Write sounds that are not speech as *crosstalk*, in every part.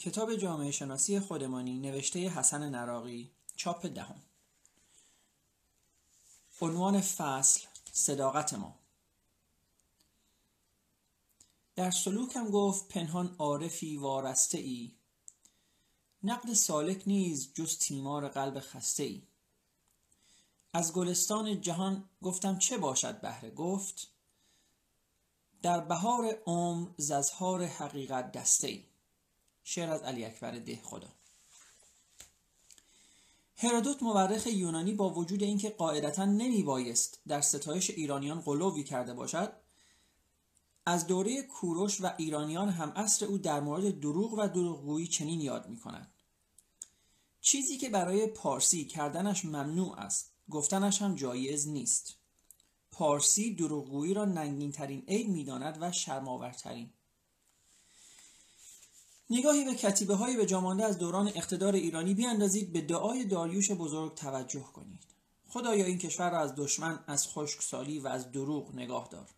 کتاب جامعه شناسی خودمانی نوشته حسن نراقی چاپ دهم. عنوان فصل صداقت ما. در سلوکم گفت پنهان عارفی وارسته ای نقد سالک نیز جز تیمار قلب خسته ای از گلستان جهان گفتم چه باشد بهره؟ گفت در بهار عمر ززهار حقیقت دسته ای شعر از علی اکبر ده خدا. هرودوت مورخ یونانی با وجود اینکه قاعدتا نمی بایست در ستایش ایرانیان قلوبی کرده باشد از دوره کوروش و ایرانیان هم اصر او در مورد دروغ و دروغگویی چنین یاد می کند چیزی که برای پارسی کردنش ممنوع است گفتنش هم جایز نیست. پارسی دروغگویی را ننگین ترین عیب می‌داند و شرماورترین نگاهی به کتیبه های به جامانده از دوران اقتدار ایرانی بیاندازید به دعای داریوش بزرگ توجه کنید. خدایا این کشور را از دشمن از خشکسالی و از دروغ نگاه دار.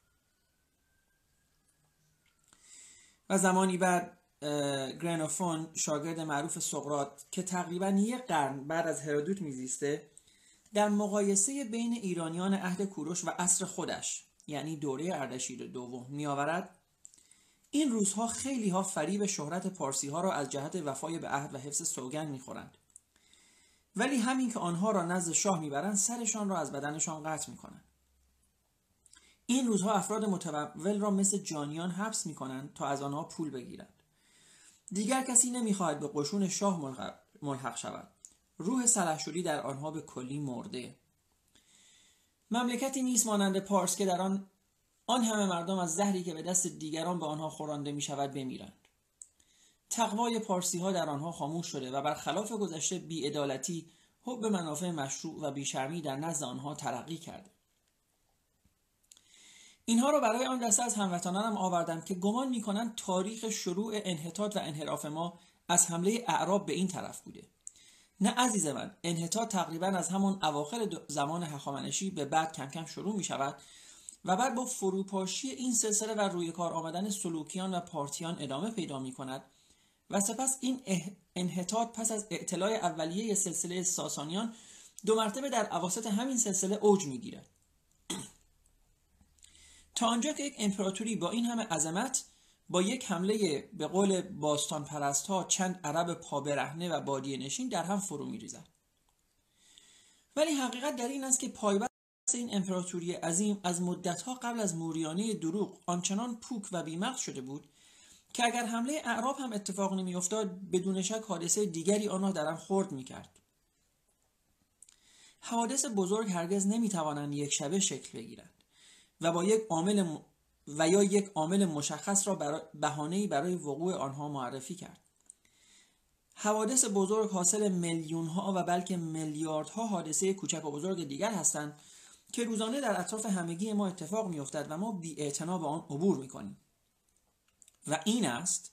و زمانی بعد گرنوفون شاگرد معروف سقرات که تقریبا یک قرن بعد از هرودوت میزیسته در مقایسه بین ایرانیان عهد کوروش و عصر خودش یعنی دوره اردشیر دوم میآورد این روزها خیلی ها فریب شهرت پارسی ها را از جهت وفای به عهد و حفظ سوگند می‌خورند. ولی همین که آنها را نزد شاه می‌برند سرشان را از بدنشان قطع می‌کنند. این روزها افراد متول را مثل جانیان حبس می‌کنند تا از آنها پول بگیرند. دیگر کسی نمی‌خواهد به قشون شاه ملحق شود. روح سلحشوری در آنها به کلی مرده. مملکتی نیست مانند پارس که در آن آن همه مردم از زهری که به دست دیگران به آنها خورانده می شود بمیرند. تقوای پارسی ها در آنها خاموش شده و برخلاف گذشته بیعدالتی حب منافع مشروع و بیشرمی در نزد آنها ترقی کرده. اینها را برای آن دسته از هموطنانم آوردم که گمان می‌کنند تاریخ شروع انحطاط و انحراف ما از حمله اعراب به این طرف بوده. نه عزیز من انحطاط تقریبا از همان اواخر زمان هخامنشی به بعد کم کم شروع می شود و بعد با فروپاشی این سلسله و روی کار آمدن سلوکیان و پارتیان ادامه پیدا می کند و سپس این انحطاط پس از اعتلاع اولیه سلسله ساسانیان دو مرتبه در عواسط همین سلسله اوج می گیرد. *clears throat* تا آنجا که یک امپراتوری با این همه عظمت با یک حمله به قول باستان پرست ها چند عرب پابرهنه و بادیه نشین در هم فرو می ریزد. ولی حقیقت در این است که پایبست این امپراتوری عظیم از مدتها قبل از موریانه دروغ آنچنان پوک و بیمغز شده بود که اگر حمله اعراب هم اتفاق نمیافتاد بدون شک حادثه دیگری آن را در آن خرد می‌کرد. حوادث بزرگ هرگز نمی‌توانند یک شبه شکل بگیرند و با یک عامل و یا یک عامل مشخص را برای بهانه‌ای برای وقوع آنها معرفی کرد. حوادث بزرگ حاصل میلیون ها و بلکه میلیاردها حادثه کوچک و بزرگ دیگر هستند که روزانه در اطراف همگی ما اتفاق میافتد و ما بی به آن عبور می‌کنیم. و این است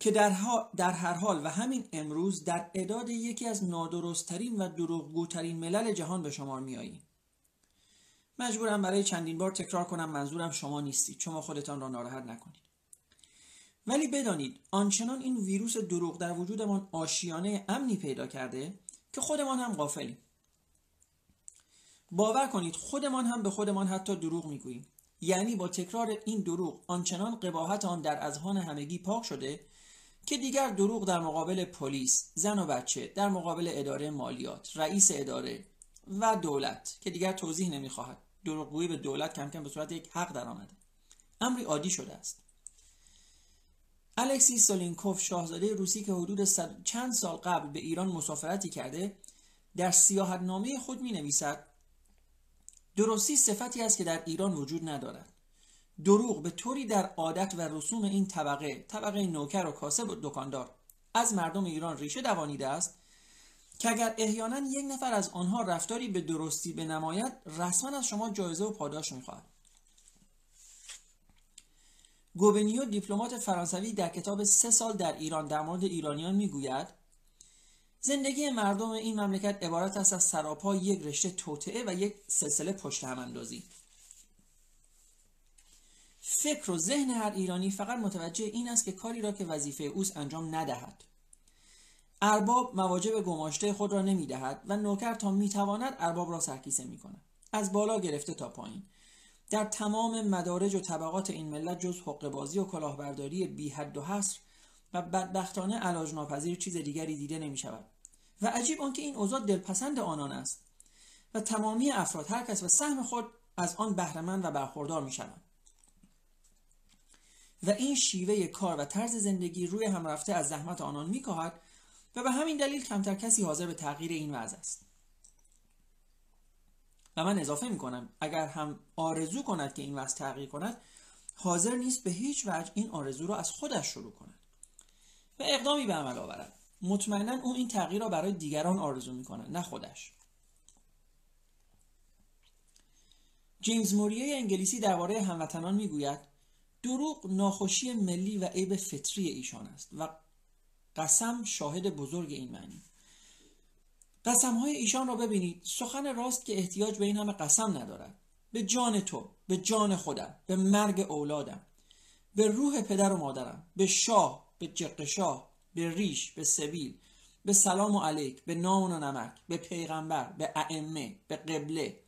که در, در هر حال و همین امروز در اداد یکی از نادرستترین و دروغگوترین ملل جهان به شمار میاییم مجبورم برای چندین بار تکرار کنم منظورم شما نیستید. شما خودتان را ناراحت نکنید. ولی بدانید آنچنان این ویروس دروغ در وجودمان آشیانه امنی پیدا کرده که خودمان هم غافلیم. باور کنید خودمان هم به خودمان حتی دروغ می‌گوییم. یعنی با تکرار این دروغ آنچنان قباحت آن در اذهان همگی پاک شده که دیگر دروغ در مقابل پلیس زن و بچه در مقابل اداره مالیات رئیس اداره و دولت که دیگر توضیح نمی‌خواهد. دروغگویی به دولت کم کم به صورت یک حق در آمده. امری عادی شده است. الکسی سولینکوف شاهزاده روسی که حدود چند سال قبل به ایران مسافرتی کرده در سیاحتنامه خود می نویسد درستی صفتی است که در ایران وجود ندارد. دروغ به طوری در عادت و رسوم این طبقه طبقه نوکر و کاسب و دکاندار از مردم ایران ریشه دوانیده است که اگر احیانا یک نفر از آنها رفتاری به درستی بنماید رسما از شما جایزه و پاداش می‌خواهد. گوبنیو دیپلمات فرانسوی در کتاب سه سال در ایران در مورد ایرانیان می‌گوید زندگی مردم این مملکت عبارت است از سراپا یک رشته توطعه و یک سلسله پشت هم اندازی. فکر و ذهن هر ایرانی فقط متوجه این است که کاری را که وظیفه اوست انجام ندهد. ارباب مواجب گماشته خود را نمی‌دهد و نوکر تا می‌تواند ارباب را سرکیسه می‌کند. از بالا گرفته تا پایین. در تمام مدارج و طبقات این ملت جز حق بازی و کلاهبرداری بی حد و حصر و بدبختانه علاج ناپذیر چیز دیگری دیده نمی شود و عجیب آنکه این اوضاع دلپسند آنان است و تمامی افراد هر کس به سهم خود از آن بهرهمند و برخوردار می شود. و این شیوه کار و طرز زندگی روی هم رفته از زحمت آنان میکاهد و به همین دلیل کمتر کسی حاضر به تغییر این وضع است و من اضافه می کنم اگر هم آرزو کند که این وضع تغییر کند حاضر نیست به هیچ وجه این آرزو را از خودش شروع کند و اقدامی به عمل آورد مطمئنا او این تغییر را برای دیگران آرزو می کند نه خودش. جیمز موریه انگلیسی درباره هموطنان می‌گوید دروغ ناخوشی ملی و عیب فطری ایشان است و قسم شاهد بزرگ این معنی. قسم های ایشان را ببینید. سخن راست که احتیاج به این همه قسم ندارد. به جان تو به جان خودم به مرگ اولادم به روح پدر و مادرم به شاه به جق شاه به ریش به سبیل به سلام و علیک به نام و نمک به پیغمبر به ائمه به قبله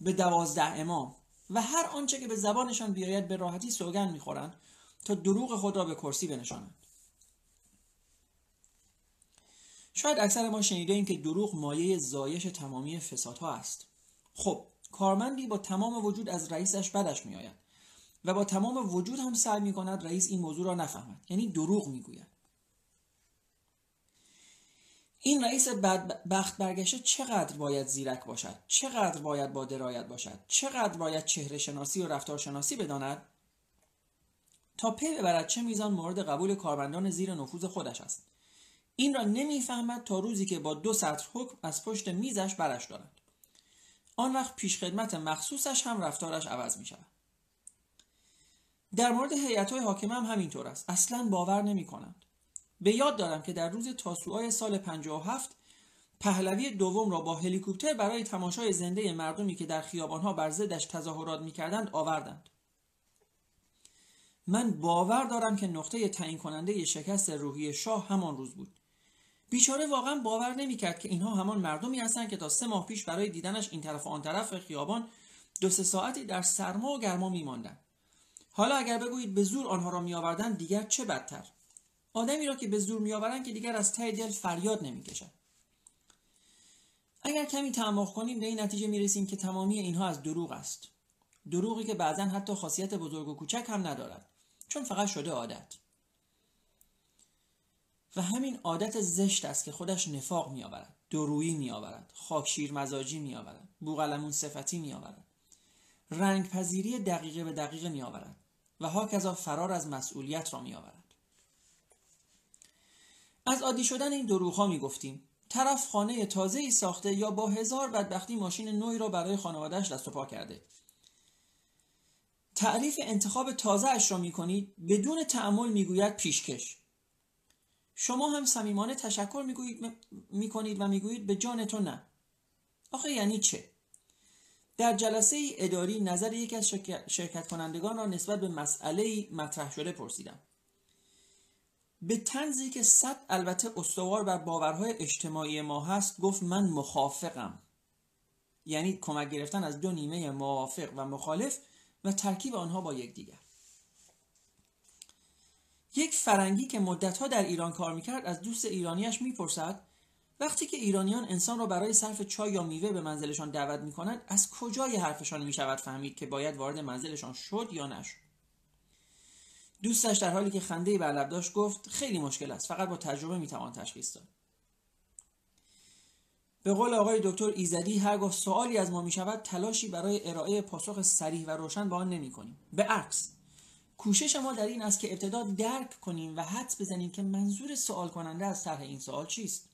به دوازده امام و هر آنچه که به زبانشان بیاید به راحتی سوگن می‌خورند تا دروغ خود را به کرسی بنشانند. شاید اکثر ما شنیده ایم که دروغ مایه زایش تمامی فسادها است. خب کارمندی با تمام وجود از رئیسش بدش میآید و با تمام وجود هم سعی می کند رئیس این موضوع را نفهمد. یعنی دروغ می‌گوید. این رئیس بخت برگشته چقدر باید زیرک باشد؟ چقدر باید با درایت باشد؟ چقدر باید چهره شناسی و رفتار شناسی بداند؟ تا پی ببرد چه میزان مورد قبول کارمندان زیر نفوذ خودش است. این را نمی‌فهمد تا روزی که با دو سطر حکم از پشت میزش برش دارد. آن وقت پیشخدمت مخصوصش هم رفتارش عوض می شود در مورد هیئت های حاکمه هم همینطور است. اصلا باور نمی کنند به یاد دارم که در روز تاسوعای سال 57 پهلوی دوم را با هلیکوپتر برای تماشای زنده مردمی که در خیابانها بر ضدش تظاهرات می‌کردند آوردند. من باور دارم که نقطه تعیین کننده شکست روحی شاه همان روز بود. بیچاره واقعا باور نمی‌کرد که اینها همان مردمی هستند که تا سه ماه پیش برای دیدنش این طرف و آن طرف خیابان دو سه ساعتی در سرما و گرما میماندند. حالا اگر بگویید به زور آنها را میآوردند دیگر چه بدتر؟ آدمی را که به زور میآورند که دیگر از ته دل فریاد نمی‌کشد. اگر کمی تعمق کنیم به این نتیجه می‌رسیم که تمامی اینها از دروغ است. دروغی که بعضا حتی خاصیت بزرگ و کوچک هم ندارد چون فقط شده عادت. و همین عادت زشت است که خودش نفاق میآورد درویی میآورد خاکشیر مزاجی میآورد بوغلمون صفتی میآورد رنگ پذیری دقیقه به دقیقه میآورد و هاکذا فرار از مسئولیت را میآورد. از عادی شدن این دروغ می گفتیم طرف خانه تازه ای ساخته یا با هزار بدبختی ماشین نوعی را برای خانوادهش دست و پا کرده. تعریف انتخاب تازه اش را می کنید بدون تعمل می‌گوید پیشکش. شما هم صمیمانه تشکر می کنید و می‌گویید به جان تو نه. آخه یعنی چه؟ در جلسه اداری نظر یکی از شرکت کنندگان را نسبت به مسئله مطرح شده پرسیدم. به تنزی که صد البته استوار بر باورهای اجتماعی ما هست گفت من مخافقم. یعنی کمک گرفتن از دو نیمه موافق و مخالف و ترکیب آنها با یکدیگر. یک فرنگی که مدتها در ایران کار می‌کرد از دوست ایرانیش می‌پرسد وقتی که ایرانیان انسان را برای صرف چای یا میوه به منزلشان دعوت می‌کنند از کجای حرفشان می‌شود فهمید که باید وارد منزلشان شد یا نشد؟ دوستش در حالی که خنده بر لب داشت گفت خیلی مشکل است فقط با تجربه می‌توان تشخیص داد. به قول آقای دکتر ایزدی هرگاه سوالی از ما می‌شود تلاشی برای ارائه پاسخ سریح و روشن با آن نمی کنیم به عکس کوشش ما در این است که ابتدا درک کنیم و حدس بزنیم که منظور سوال کننده از طرح این سوال چیست.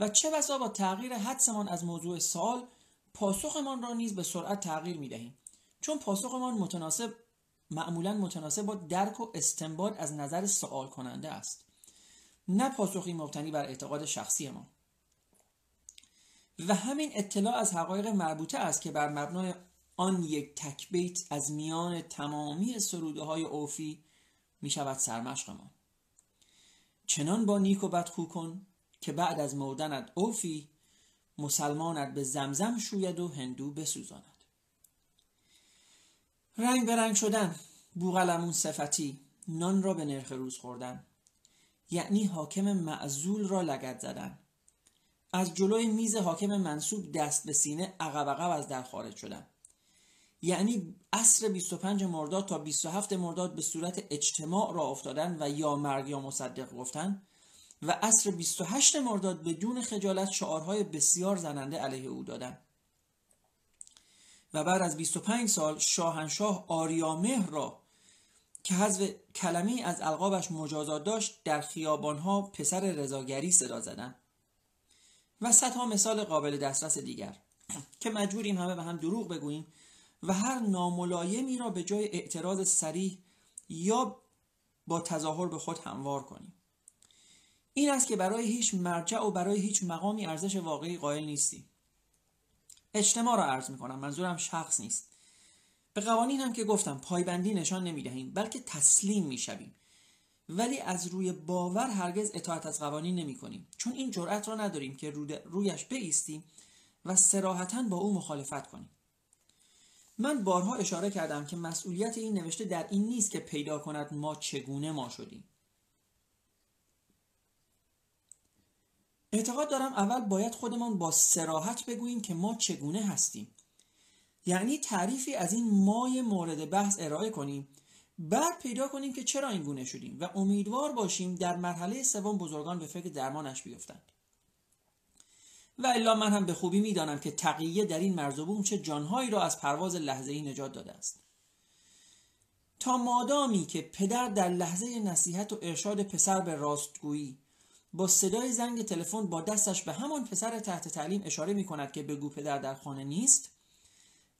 و چه بسا با تغییر حدسمان از موضوع سوال پاسخمان را نیز به سرعت تغییر می دهیم چون پاسخمان متناسب معمولا متناسب با درک و استنباط از نظر سوال کننده است. نه پاسخی مبتنی بر اعتقاد شخصی ما. و همین اطلاع از حقایق مربوطه است که بر مبنای آن یک تک بیت از میان تمامی سروده های اوفی می شود سرمشق چنان با نیک و بد خو کن که بعد از مردنت اوفی مسلمانت به زمزم شوید و هندو بسوزاند. رنگ به رنگ شدن بوغلمون صفتی نان را به نرخ روز خوردن. یعنی حاکم معزول را لگت زدن. از جلوی میز حاکم منصوب دست به سینه عقب عقب از در خارج شدن. یعنی عصر 25 مرداد تا 27 مرداد به صورت اجتماع را افتادن و یا مرگ یا مصدق گفتن و عصر 28 مرداد بدون خجالت شعارهای بسیار زننده علیه او دادن. و بعد از 25 سال شاهنشاه آریامهر را که حذف کلمه از القابش مجازات داشت در خیابانها پسر رضاگری صدا زدن و صدها مثال قابل دسترس دیگر. که مجبوریم همه به هم دروغ بگوییم و هر ناملایمی را به جای اعتراض سریح یا با تظاهر به خود هموار کنیم. این است که برای هیچ مرجع و برای هیچ مقامی ارزش واقعی قائل نیستیم. اجتماع را عرض می کنم منظورم شخص نیست. به قوانین هم که گفتم پایبندی نشان نمی دهیم بلکه تسلیم می شویم ولی از روی باور هرگز اطاعت از قوانین نمی کنیم چون این جرأت را نداریم که رویش بیستیم و سراحتا با او مخالفت کنیم. من بارها اشاره کردم که مسئولیت این نوشته در این نیست که پیدا کند ما چگونه ما شدیم. اعتقاد دارم اول باید خودمان با سراحت بگوییم که ما چگونه هستیم. یعنی تعریفی از این مای مورد بحث ارائه کنیم. بعد پیدا کنیم که چرا این گونه شدیم و امیدوار باشیم در مرحله سوم بزرگان به فکر درمانش بیفتند. و الا من هم به خوبی می‌دانم که تقیه در این مرزبون چه جانهایی را از پرواز لحظه ای نجات داده است. تا مادامی که پدر در لحظه نصیحت و ارشاد پسر به راستگویی با صدای زنگ تلفن با دستش به همان پسر تحت تعلیم اشاره می کند که بگو پدر در خانه نیست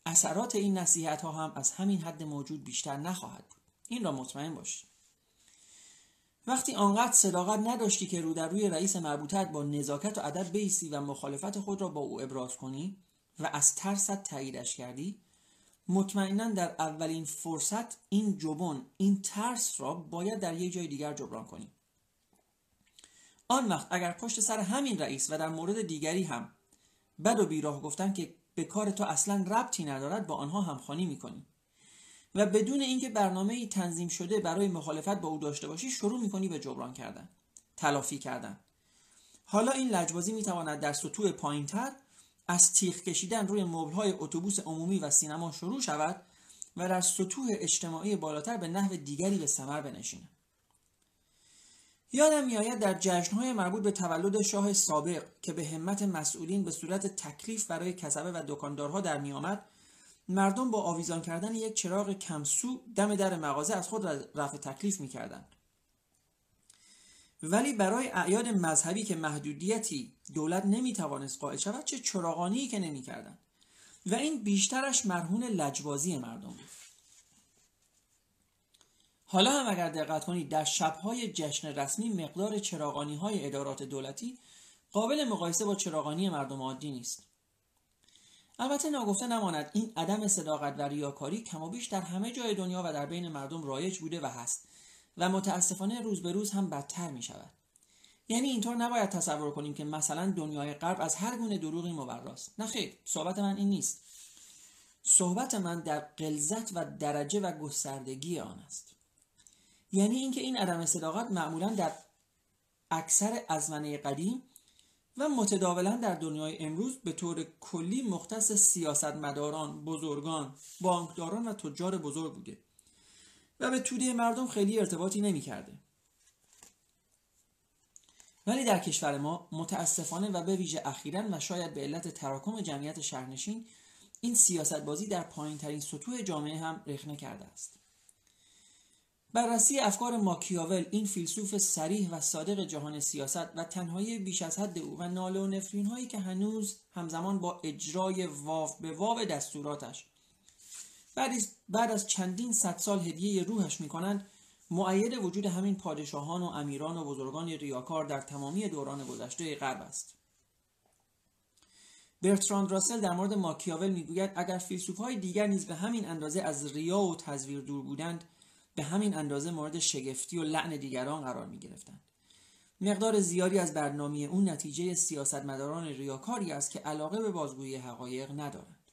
اثرات این نصیحت ها هم از همین حد موجود بیشتر نخواهد بود. این را مطمئن باشید وقتی آنقدر صداقت نداشتی که رو در روی رئیس مربوطت با نزاکت و ادب بیستی و مخالفت خود را با او ابراز کنی و از ترست تاییدش کردی مطمئنا در اولین فرصت این جبن این ترس را باید در یک جای دیگر جبران کنی. آن وقت اگر پشت سر همین رئیس و در مورد دیگری هم بد و بیراه گفتن که به کار تو اصلا ربطی ندارد با آنها همخوانی می‌کنی. و بدون اینکه برنامه تنظیم شده برای مخالفت با او داشته باشی شروع می‌کنی به جبران کردن تلافی کردن. حالا این لجبازی می‌تواند در سطوح پایینتر از تیغ کشیدن روی مبلهای اتوبوس عمومی و سینما شروع شود و در سطوح اجتماعی بالاتر به نحو دیگری به ثمر بنشیند. یادم میآید در جشنهای مربوط به تولد شاه سابق که به همت مسئولین به صورت تکلیف برای کسبه و دکاندارها در میآمد مردم با آویزان کردن یک چراغ کمسو دم در مغازه از خود رفع تکلیف می‌کردند. ولی برای اعیاد مذهبی که محدودیتی دولت نمی‌توانست قائل شود چه چراغانی که نمی‌کردند. و این بیشترش مرهون لجبازی مردم بود. حالا هم اگر دقت کنید در شبهای جشن رسمی مقدار چراغانی های ادارات دولتی قابل مقایسه با چراغانی مردم عادی نیست. البته ناگفته نماند این عدم صداقت و ریاکاری کمابیش در همه جای دنیا و در بین مردم رایج بوده و هست و متاسفانه روز به روز هم بدتر می شود یعنی اینطور نباید تصور کنیم که مثلا دنیای غرب از هر گونه دروغی مبراست. نه خیر صحبت من این نیست. صحبت من در قلزت و درجه و گستردگی آن است. یعنی اینکه این عدم صداقت معمولا در اکثر ازمنه قدیم و متداولا در دنیای امروز به طور کلی مختص سیاستمداران، بزرگان، بانکداران و تجار بزرگ بوده و به توده مردم خیلی ارتباطی نمی کرده. ولی در کشور ما متاسفانه و به ویژه اخیرا و شاید به علت تراکم جمعیت شهرنشین این سیاست بازی در پایین ترین سطوح جامعه هم رخنه کرده است. بررسی افکار ماکیاول این فیلسوف سریح و صادق جهان سیاست و تنهایی بیش از حد او و ناله و نفرین هایی که هنوز همزمان با اجرای واف به واو دستوراتش. بعد از چندین صد سال هدیه روحش می‌کنند معید وجود همین پادشاهان و امیران و بزرگان ریاکار در تمامی دوران گذشته غرب است. برتراند راسل در مورد ماکیاول می‌گوید اگر فیلسوفهای دیگر نیز به همین اندازه از ریا و تزویر دور بودند به همین اندازه مورد شگفتی و لعن دیگران قرار می گرفتند. مقدار زیادی از برنامه اون نتیجه سیاستمداران ریاکاری است که علاقه به بازگویی حقایق ندارند.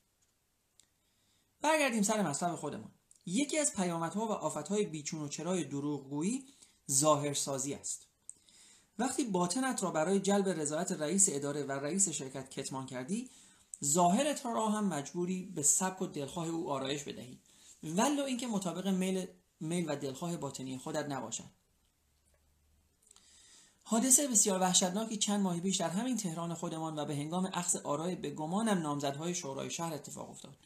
برگردیم سر مطلب خودمان. یکی از پیامدها و آفتهای بیچون و چرای دروغگویی ظاهرسازی است. وقتی باطنت را برای جلب رضایت رئیس اداره و رئیس شرکت کتمان کردی ظاهرت را هم مجبوری به سبک و دلخواه او آرایش بدهی ولو اینکه مطابق میل میل و دلخواه باطنی خودت نباشد. حادثه بسیار وحشتناکی چند ماه پیش در همین تهران خودمان و به هنگام اخذ آرای به گمانم نامزدهای شورای شهر اتفاق افتاد.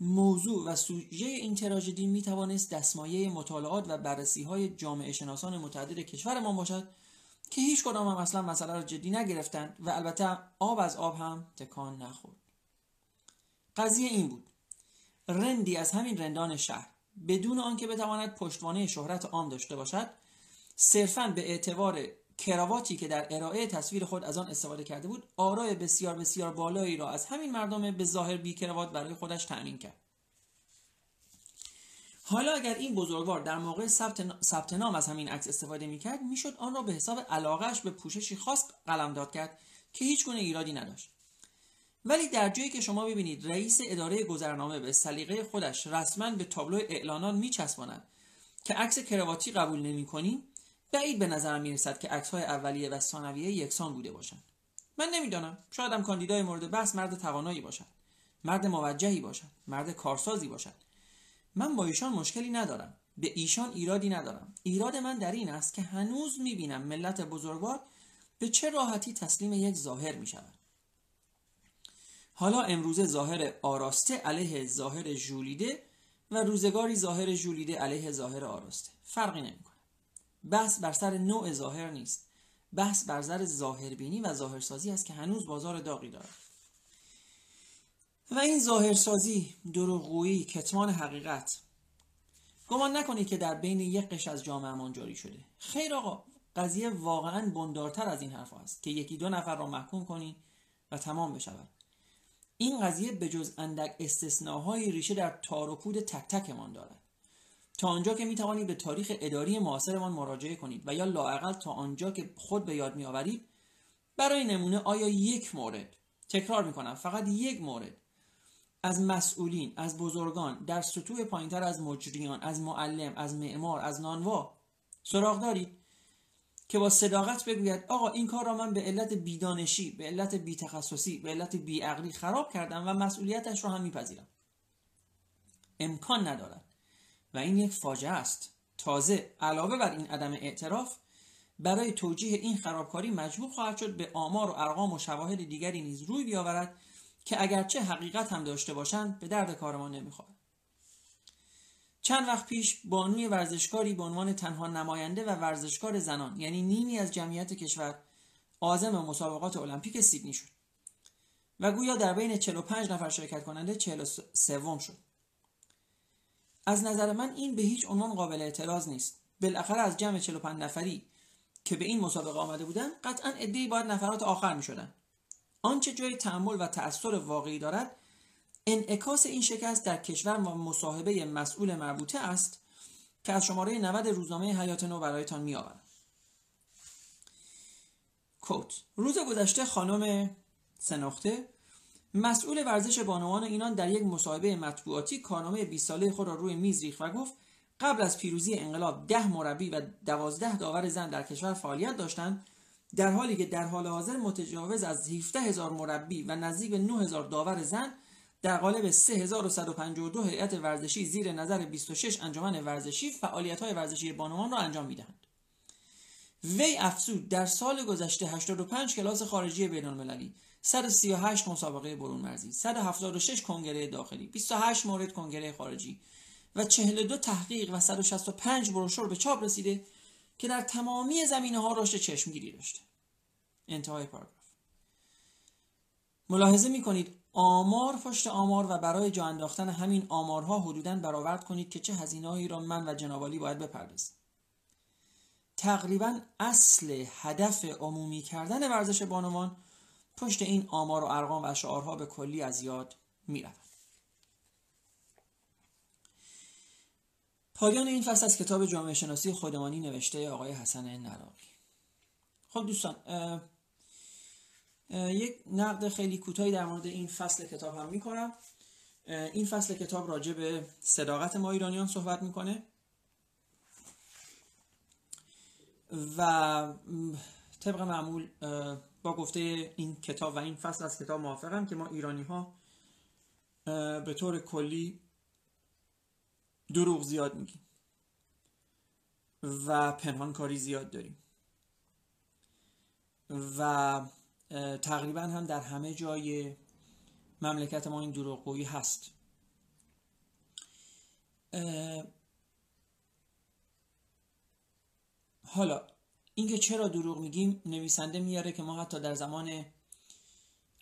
موضوع و سوژه این تراژدی می توانست دستمایه مطالعات و بررسی های جامعه شناسان متعدد کشورمان باشد که هیچ کدام هم اصلا مسئله را جدی نگرفتند و البته آب از آب هم تکان نخورد. قضیه این بود. رندی از همین رندان شهر. بدون آنکه بتواند پشتوانه شهرت عام داشته باشد صرفا به اعتبار کراواتی که در ارائه تصویر خود از آن استفاده کرده بود آرای بسیار بسیار بالایی را از همین مردم به ظاهر بی کراوات برای خودش تأمین کرد. حالا اگر این بزرگوار در موقع ثبت نام از همین عکس استفاده می‌کرد می‌شد آن را به حساب علاقهش به پوششی خاص قلمداد کرد که هیچ گونه ایرادی نداشت. ولی در جایی که شما ببینید رئیس اداره گذرنامه به سلیقه خودش رسما به تابلو اعلانات میچسباند که عکس کرواتی قبول نمی‌کنیم بعید به نظرم می‌رسد که عکس های اولیه و ثانویه یکسان بوده باشند. من نمی‌دانم. شاید کاندیدای مورد بحث مرد توانایی باشد مرد موجهی باشد مرد کارسازی باشد من با ایشان مشکلی ندارم. به ایشان ایرادی ندارم. ایراد من در این است که هنوز می‌بینم ملت بزرگوار به چه راحتی تسلیم یک ظاهر می‌شود. حالا امروزه ظاهر آراسته علیه ظاهر ژولیده و روزگاری ظاهر ژولیده علیه ظاهر آراسته. فرقی نمی‌کنه. بحث بر سر نوع ظاهر نیست. بحث بر سر ظاهربینی و ظاهرسازی است که هنوز بازار داغی دارد. و این ظاهرسازی دروغگویی کتمان حقیقت. گمان نکنید که در بین یک قش از جامعهمان جاری شده. خیر آقا قضیه واقعا بندارتر از این حرف است که یکی دو نفر را محکوم کنی و تمام بشود. این قضیه به جز اندک استثناهای ریشه در تار و پود تک تکمان دارد. تا آنجا که می توانید به تاریخ اداری معاصرمان مراجعه کنید و یا لاعقل تا آنجا که خود به یاد میآورید برای نمونه آیا یک مورد؟ تکرار می کنم فقط یک مورد. از مسئولین از بزرگان در سطوح پایینتر از مجریان از معلم از معمار از نانوا. سراغ دارید؟ که با صداقت بگوید آقا این کار را من به علت بیدانشی به علت بیتخصصی به علت بیعقلی خراب کردم و مسئولیتش را هم میپذیرم. امکان ندارد. و این یک فاجعه است. تازه علاوه بر این عدم اعتراف برای توجیه این خرابکاری مجبور خواهد شد به آمار و ارقام و شواهد دیگری نیز روی بیاورد که اگرچه حقیقت هم داشته باشند به درد کار ما نمی‌خورد. چند وقت پیش بانوی ورزشکاری به عنوان تنها نماینده و ورزشکار زنان یعنی نیمی از جمعیت کشور عازم مسابقات المپیک سیدنی شد و گویا در بین 45 نفر شرکت کننده 43 شد از نظر من این به هیچ عنوان قابل اعتراض نیست بالاخره از جمع 45 نفری که به این مسابقه آمده بودند قطعا عدهای باید نفرات آخر می شدن. آنچه جای تحمل و تأثیر واقعی دارد انعکاس این شکست در کشور و مصاحبه مسئول مربوطه است که از شماره 90 روزنامه حیات نو برایتان می آورم. کوت روز گذشته خانم سنخته مسئول ورزش بانوان اینان در یک مصاحبه مطبوعاتی کارنامه 20 ساله خود را روی میز ریخت و گفت قبل از پیروزی انقلاب ده مربی و دوازده داور زن در کشور فعالیت داشتند در حالی که در حال حاضر متجاوز از 17 هزار مربی و نزدیک به 9 هزار داور زن در قالب 3152 هیئت ورزشی زیر نظر 26 انجمن ورزشی فعالیت های ورزشی بانوان را انجام می‌دهند. وی افزود در سال گذشته 85 کلاس خارجی بین المللی 138 مسابقه برون مرزی 176 کنگره داخلی 28 مورد کنگره خارجی و 42 تحقیق و 165 بروشور به چاپ رسیده که در تمامی زمینه ها رشد چشمگیری داشته انتهای پاراگراف ملاحظه می کنید آمار پشت آمار و برای جا انداختن همین آمارها حدودا برآورد کنید که چه هزینه‌هایی را من و جنابالی باید بپردازیم. تقریبا اصل هدف عمومی کردن ورزش بانوان پشت این آمار و ارقام و اشعارها به کلی از یاد می‌رود. پایان این فصل از کتاب جامعه شناسی خودمانی نوشته آقای حسن نراقی خب دوستان یک نقد خیلی کوتاهی در مورد این فصل کتاب هم می‌کنم. این فصل کتاب راجع به صداقت ما ایرانیان صحبت می‌کنه. و طبق معمول با گفته این کتاب و این فصل از کتاب موافقم که ما ایرانی ها به طور کلی دروغ زیاد میگیم و پنهانکاری زیاد داریم. و تقریبا هم در همه جای مملکت ما این دروغگویی هست. حالا اینکه چرا دروغ میگیم نویسنده میاره که ما حتی در زمان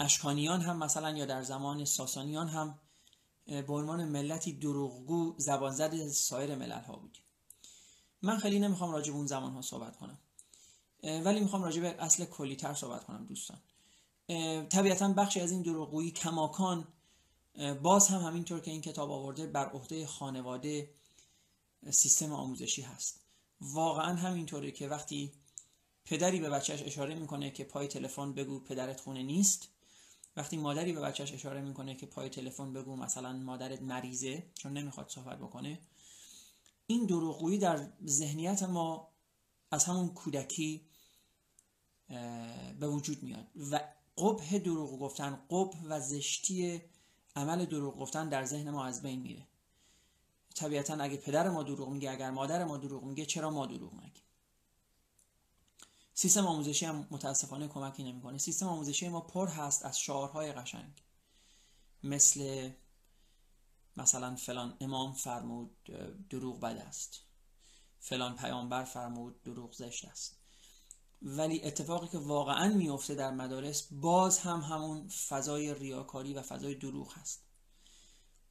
اشکانیان هم مثلا یا در زمان ساسانیان هم به عنوان ملتی دروغگو زبان زد سایر ملل ها بودیم. من خیلی نمی‌خوام راجع به اون زمان ها صحبت کنم. ولی می‌خوام راجع به اصل کلی تر صحبت کنم دوستان. طبیعتا بخشی از این دروغگویی کماکان باز هم همینطور که این کتاب آورده بر عهده خانواده سیستم آموزشی هست. واقعا همینطوره که وقتی پدری به بچهش اشاره می‌کنه که پای تلفن بگو پدرت خونه نیست وقتی مادری به بچهش اشاره می‌کنه که پای تلفن بگو مثلا مادرت مریضه چون نمی‌خواد صحبت بکنه این دروغگویی در ذهنیت ما از همون کودکی به وجود میاد. و قبه دروغ گفتن قبه و زشتی عمل دروغ گفتن در ذهن ما از بین میره. طبیعتا اگه پدر ما دروغ میگه اگر مادر ما دروغ میگه چرا ما دروغ نگیم؟ سیستم آموزشی هم متاسفانه کمکی نمی‌کنه. سیستم آموزشی ما پر هست از شعارهای قشنگ. مثل مثلا فلان امام فرمود دروغ بد است. فلان پیامبر فرمود دروغ زشت است. ولی اتفاقی که واقعا میفته در مدارس باز هم همون فضای ریاکاری و فضای دروغ هست.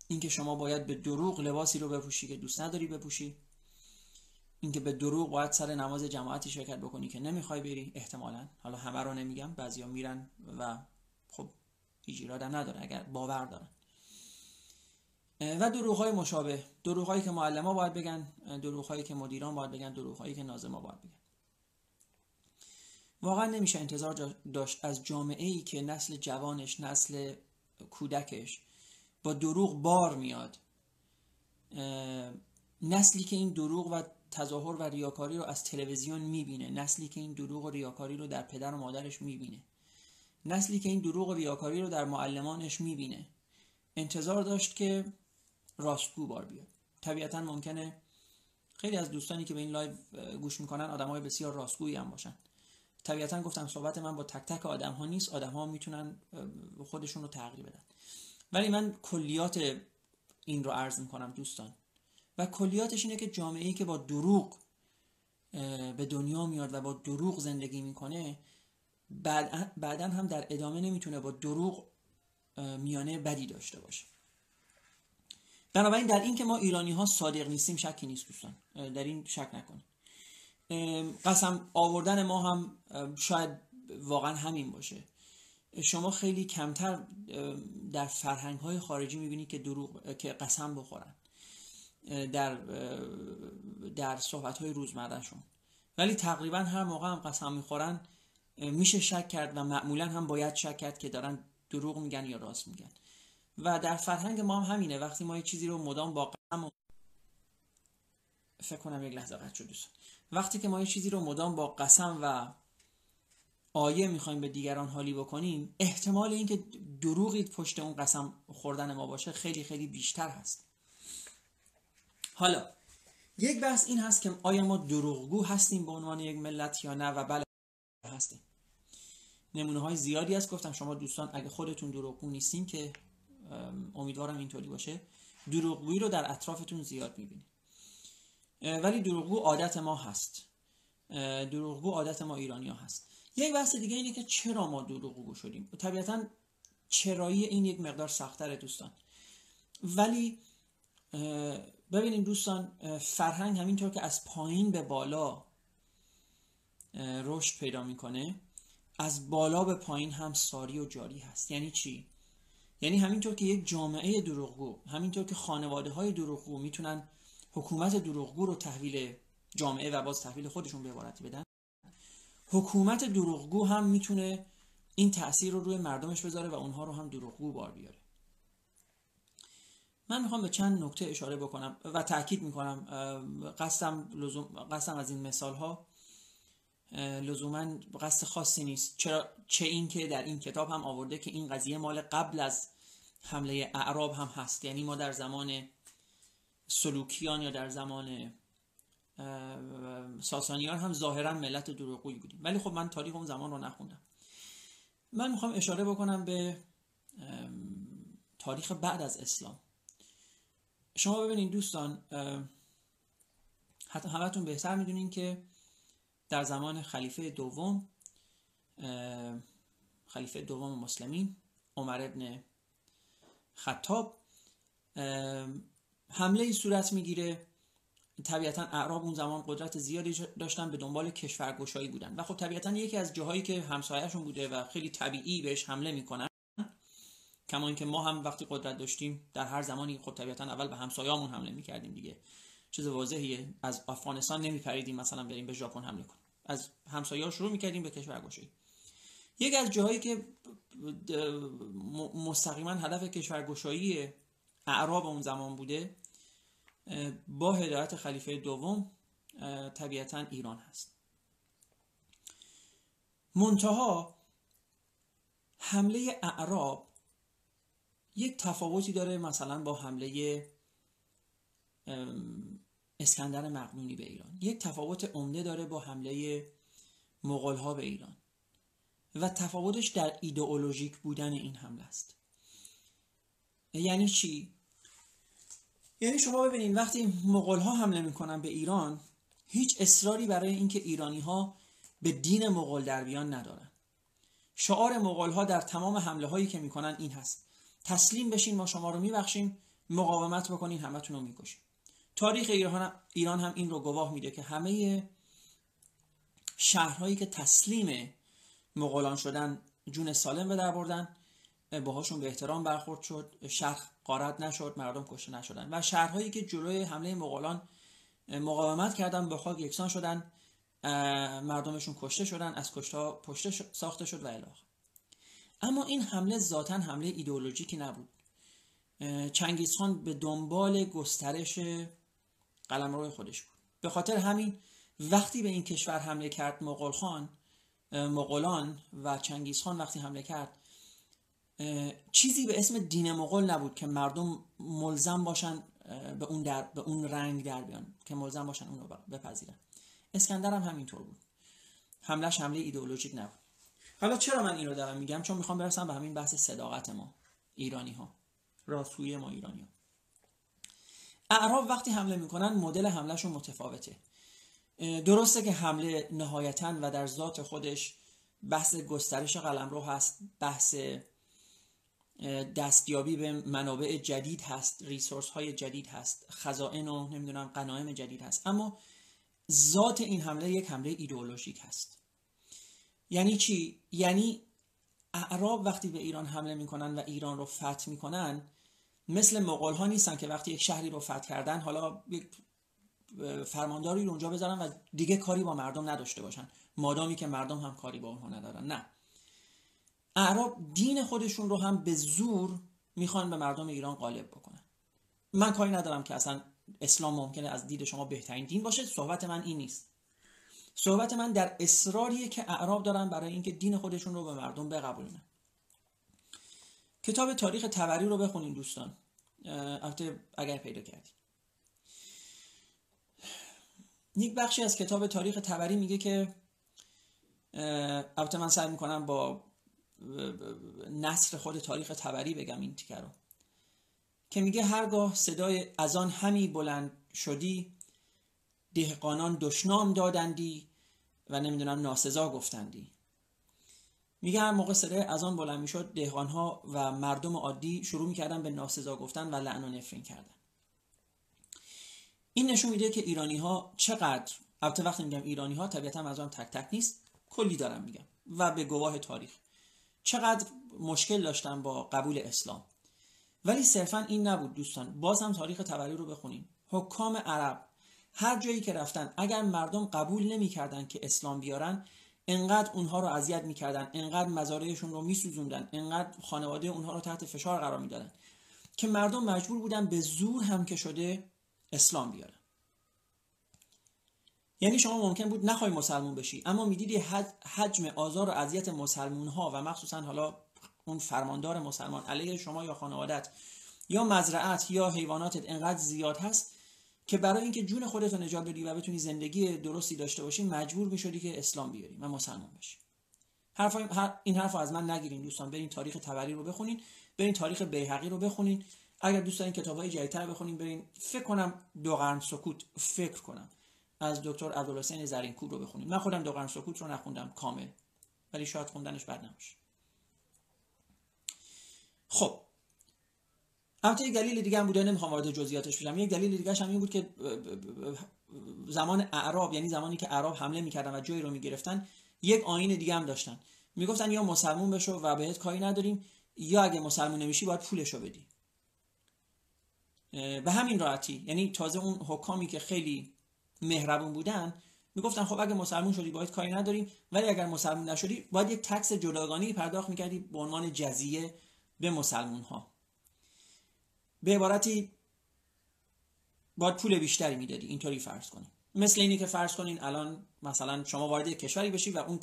اینکه شما باید به دروغ لباسی رو بپوشی که دوست نداری بپوشی اینکه به دروغ باید سر نماز جماعتی شرکت بکنی که نمی‌خوای بری احتمالا. حالا همه رو نمیگم بعضیا میرن و خب هیچ نداره اگر باور دارن. و دروغ های مشابه. دروغ هایی که معلم ها باید بگن دروغ هایی که مدیران باید بگن دروغ هایی که نازم ها باید بگن. واقعا نمیشه انتظار داشت از جامعه ای که نسل جوانش نسل کودکش با دروغ بار میاد. نسلی که این دروغ و تظاهر و ریاکاری رو از تلویزیون می‌بینه نسلی که این دروغ و ریاکاری رو در پدر و مادرش می‌بینه نسلی که این دروغ و ریاکاری رو در معلمانش می‌بینه. انتظار داشت که راستگو بار بیاد. طبیعتا ممکنه خیلی از دوستانی که به این live گوش می‌کنن آدم های بسیار راستگویی هم باشن. طبیعتا گفتم صحبت من با تک تک آدم ها نیست آدم ها می‌تونن خودشون رو تغییر بدن. ولی من کلیات این رو عرض می‌کنم دوستان. و کلیاتش اینه که جامعه ای که با دروغ به دنیا میاد و با دروغ زندگی می‌کنه بعدا هم در ادامه نمی‌تونه با دروغ میانه بدی داشته باشه. بنابراین در این که ما ایرانی ها صادق نیستیم شکی نیست دوستان. در این شک نکنیم قسم آوردن ما هم شاید واقعا همین باشه. شما خیلی کمتر در فرهنگ های خارجی می‌بینید که دروغ که قسم بخورن در در صحبت های روزمرهشون. ولی تقریبا هر موقع هم قسم می‌خورن میشه شک کرد و معمولا هم باید شک کرد که دارن دروغ میگن یا راست میگن. و در فرهنگ ما هم همینه. وقتی ما یه چیزی رو مدام با قسم فکر کنم یک لحظه قطع شد وقتی که ما یه چیزی رو مدام با قسم و آیه می‌خوایم به دیگران حالی بکنیم احتمال اینکه دروغی پشت اون قسم خوردن ما باشه خیلی خیلی بیشتر هست. حالا یک بحث این هست که آیا ما دروغگو هستیم به عنوان یک ملت یا نه؟ و بله هستیم. نمونه های زیادی هست. گفتم شما دوستان اگه خودتون دروغگو نیستین که امیدوارم اینطوری باشه. دروغگویی رو در اطرافتون زیاد می‌بینید. ولی دروغگو عادت ما هست. دروغگو عادت ما ایرانی ها هست. یک بحث دیگه اینه که چرا ما دروغگو شدیم؟ طبیعتا چرایی این یک مقدار سختره دوستان. ولی ببینید دوستان فرهنگ همینطور که از پایین به بالا رشد پیدا می‌کنه از بالا به پایین هم ساری و جاری هست. یعنی چی؟ یعنی همینطور که یک جامعه دروغگو همینطور که خانواده های دروغگو می‌تونن حکومت دروغگو رو تحویل جامعه و باز تحویل خودشون به عبارتی بدن حکومت دروغگو هم می‌تونه این تاثیر رو روی مردمش بذاره و اونها رو هم دروغگو بار بیاره. من می‌خوام به چند نکته اشاره بکنم و تاکید می‌کنم قصدم, لزوم، قصدم از این مثال ها لزوما قصد خاصی نیست. چرا؟ چه این که در این کتاب هم آورده که این قضیه مال قبل از حمله اعراب هم هست. یعنی ما در زمان سلوکیان یا در زمان ساسانیان هم ظاهرا ملت دروغگویی بودیم. ولی خب من تاریخ اون زمان رو نخوندم. من می‌خوام اشاره بکنم به تاریخ بعد از اسلام. شما ببینید دوستان حتی همتون بهتر می‌دونین که در زمان خلیفه دوم خلیفه دوم مسلمین عمر ابن خطاب حمله ای صورت می‌گیره. طبیعتا اعراب اون زمان قدرت زیادی داشتن به دنبال کشورگشایی بودن. و خب طبیعتا یکی از جاهایی که همسایهشون بوده و خیلی طبیعی بهش حمله می‌کنن کما اینکه ما هم وقتی قدرت داشتیم در هر زمانی خب طبیعتا اول به همسایه‌مون حمله می‌کردیم دیگه. چیز واضحیه از افغانستان نمیپریدیم مثلا بریم به ژاپن حمله کنیم. از همسایه‌ها شروع می‌کردیم به کشورگشایی یکی از جاهایی که مستقیما هدف کشورگشایی اعراب اون زمان بوده با هدایت خلیفه دوم طبیعتا ایران هست. منتها حمله اعراب یک تفاوتی داره مثلا با حمله اسکندر مقدونی به ایران. یک تفاوت عمده داره با حمله مغول ها به ایران. و تفاوتش در ایدئولوژیک بودن این حمله است. یعنی چی؟ یعنی شما ببینید وقتی مغول ها حمله می‌کنن به ایران هیچ اصراری برای اینکه ایرانی ها به دین مغول در بیان ندارن. شعار مغول ها در تمام حمله هایی که می‌کنن این هست. تسلیم بشین ما شما رو میبخشیم مقاومت بکنین همتون رو می‌کشیم. تاریخ ایران هم این رو گواه میده که همه شهرهایی که تسلیم مغولان شدن جون سالم به در بردن. باهاشون به احترام برخورد شد. شهر قارت نشد مردم کشته نشدن. و شهرهایی که جلوی حمله مغولان مقاومت کردن به خاک یکسان شدن مردمشون کشته شدن از کشتا پشته ساخته شد و الاخر اما این حمله ذاتا حمله ایدئولوژیکی نبود. چنگیزخان به دنبال گسترش قلمرو خودش بود. به خاطر همین وقتی به این کشور حمله کرد مغول خان مغولان و چنگیزخان وقتی حمله کرد چیزی به اسم دین مغول نبود که مردم ملزم باشن به اون, در، به اون رنگ در بیان که ملزم باشن اون رو بپذیرن. اسکندر هم همینطور بود. حملش حمله ایدئولوژیک نبود. حالا چرا من این رو دارم میگم؟ چون می‌خوام برسم به همین بحث صداقت ما ایرانی ها راستوی ما ایرانی ها اعراب وقتی حمله می‌کنن مدل حملهشون متفاوته. درسته که حمله نهایتا و در ذات خودش بحث گسترش قلمرو هست بحث دستیابی به منابع جدید هست ریسورس های جدید هست خزائن و نمی‌دونم قنایم جدید هست. اما ذات این حمله یک حمله ایدئولوژیک هست. یعنی چی؟ یعنی اعراب وقتی به ایران حمله می‌کنن و ایران رو فتح می‌کنن مثل مغول ها نیستن که وقتی یک شهری رو فتح کردن حالا یک فرمانداری رو اونجا بذارن و دیگه کاری با مردم نداشته باشن. مادامی که مردم هم کاری با اونها ندارن. نه. اعراب دین خودشون رو هم به زور می‌خوان به مردم ایران غالب بکنن. من کاری ندارم که اصلا اسلام ممکنه از دید شما بهترین دین باشه. صحبت من این نیست. صحبت من در اصراریه که اعراب دارن برای اینکه دین خودشون رو به مردم بقبولونن کتاب تاریخ تبری رو بخونین دوستان. البته اگر پیدا کردید یک بخشی از کتاب تاریخ تبری میگه که البته من سعی می‌کنم با نصر خود تاریخ تبری بگم این تیکه رو. که میگه هرگاه صدای از آن همی بلند شدی دهقانان دشنام دادندی و نمی‌دونم ناسزا گفتندی. میگه هر موقع صدای از آن بلند می‌شد دهقانها و مردم عادی شروع می‌کردن به ناسزا گفتن و لعن و نفرین کردن. این نشون میده که ایرانی ها چقدر البته وقتی میگم ایرانی ها طبیعتا از آن تک تک نیست کلی دارم میگم و به گواه تاریخ. چقدر مشکل داشتن با قبول اسلام. ولی صرفا این نبود دوستان. باز هم تاریخ تبری رو بخونیم. حکام عرب هر جایی که رفتن اگر مردم قبول نمی‌کردن که اسلام بیارن انقدر اونها رو اذیت می‌کردن انقدر مزارعشون رو میسوزوندن انقدر خانواده اونها رو تحت فشار قرار می‌دادن که مردم مجبور بودن به زور هم که شده اسلام بیارن. یعنی شما ممکن بود نخوای مسلمون بشی اما می‌دیدی حجم آزار و اذیت مسلمون ها و مخصوصا حالا اون فرماندار مسلمان علیه شما یا خانوادت یا مزرعت یا حیواناتت انقدر زیاد هست که برای اینکه جون خودت رو نجات بدی و بتونی زندگی درستی داشته باشی مجبور می‌شدی که اسلام بیاری و مسلمان بشی. حرف این حرف از من نگیرین دوستان. برین تاریخ تبری رو بخونین برین تاریخ بیهقی رو بخونین. اگر دوست دارین کتابای جدیدتر بخونین برین فکر کنم دو قرن سکوت فکر کنم از دکتر عبدالحسین زرینکوب رو بخونین. من خودم دو قرن سکوت رو نخوندم کامل ولی شاید خوندنش بد نباشه. خب البته یک دلیل دیگه هم بوده نمی‌خوام وارد جزئیاتش بشم. یک دلیل دیگه هم این بود که زمان اعراب یعنی زمانی که اعراب حمله می‌کردن و جایی رو می‌گرفتن یک آین دیگه هم داشتن. می‌گفتن یا مسلمون بشو و بهت کاری نداریم یا اگه مسلمون نمیشی باید پولشو بدی. به همین راحتی. یعنی تازه اون حکامی که خیلی مهربون بودن می‌گفتن خب اگه مسلمون شدی باید کاری نداریم ولی اگر مسلمون نشدی باید یک تکس جداگانه پرداخت می‌کردی به عنوان جزیه به مسلمون ها به عبارتی باید پول بیشتری می‌دادی اینطوری فرض کنیم. مثل اینی که فرض کنین الان مثلا شما وارد کشوری بشی و اون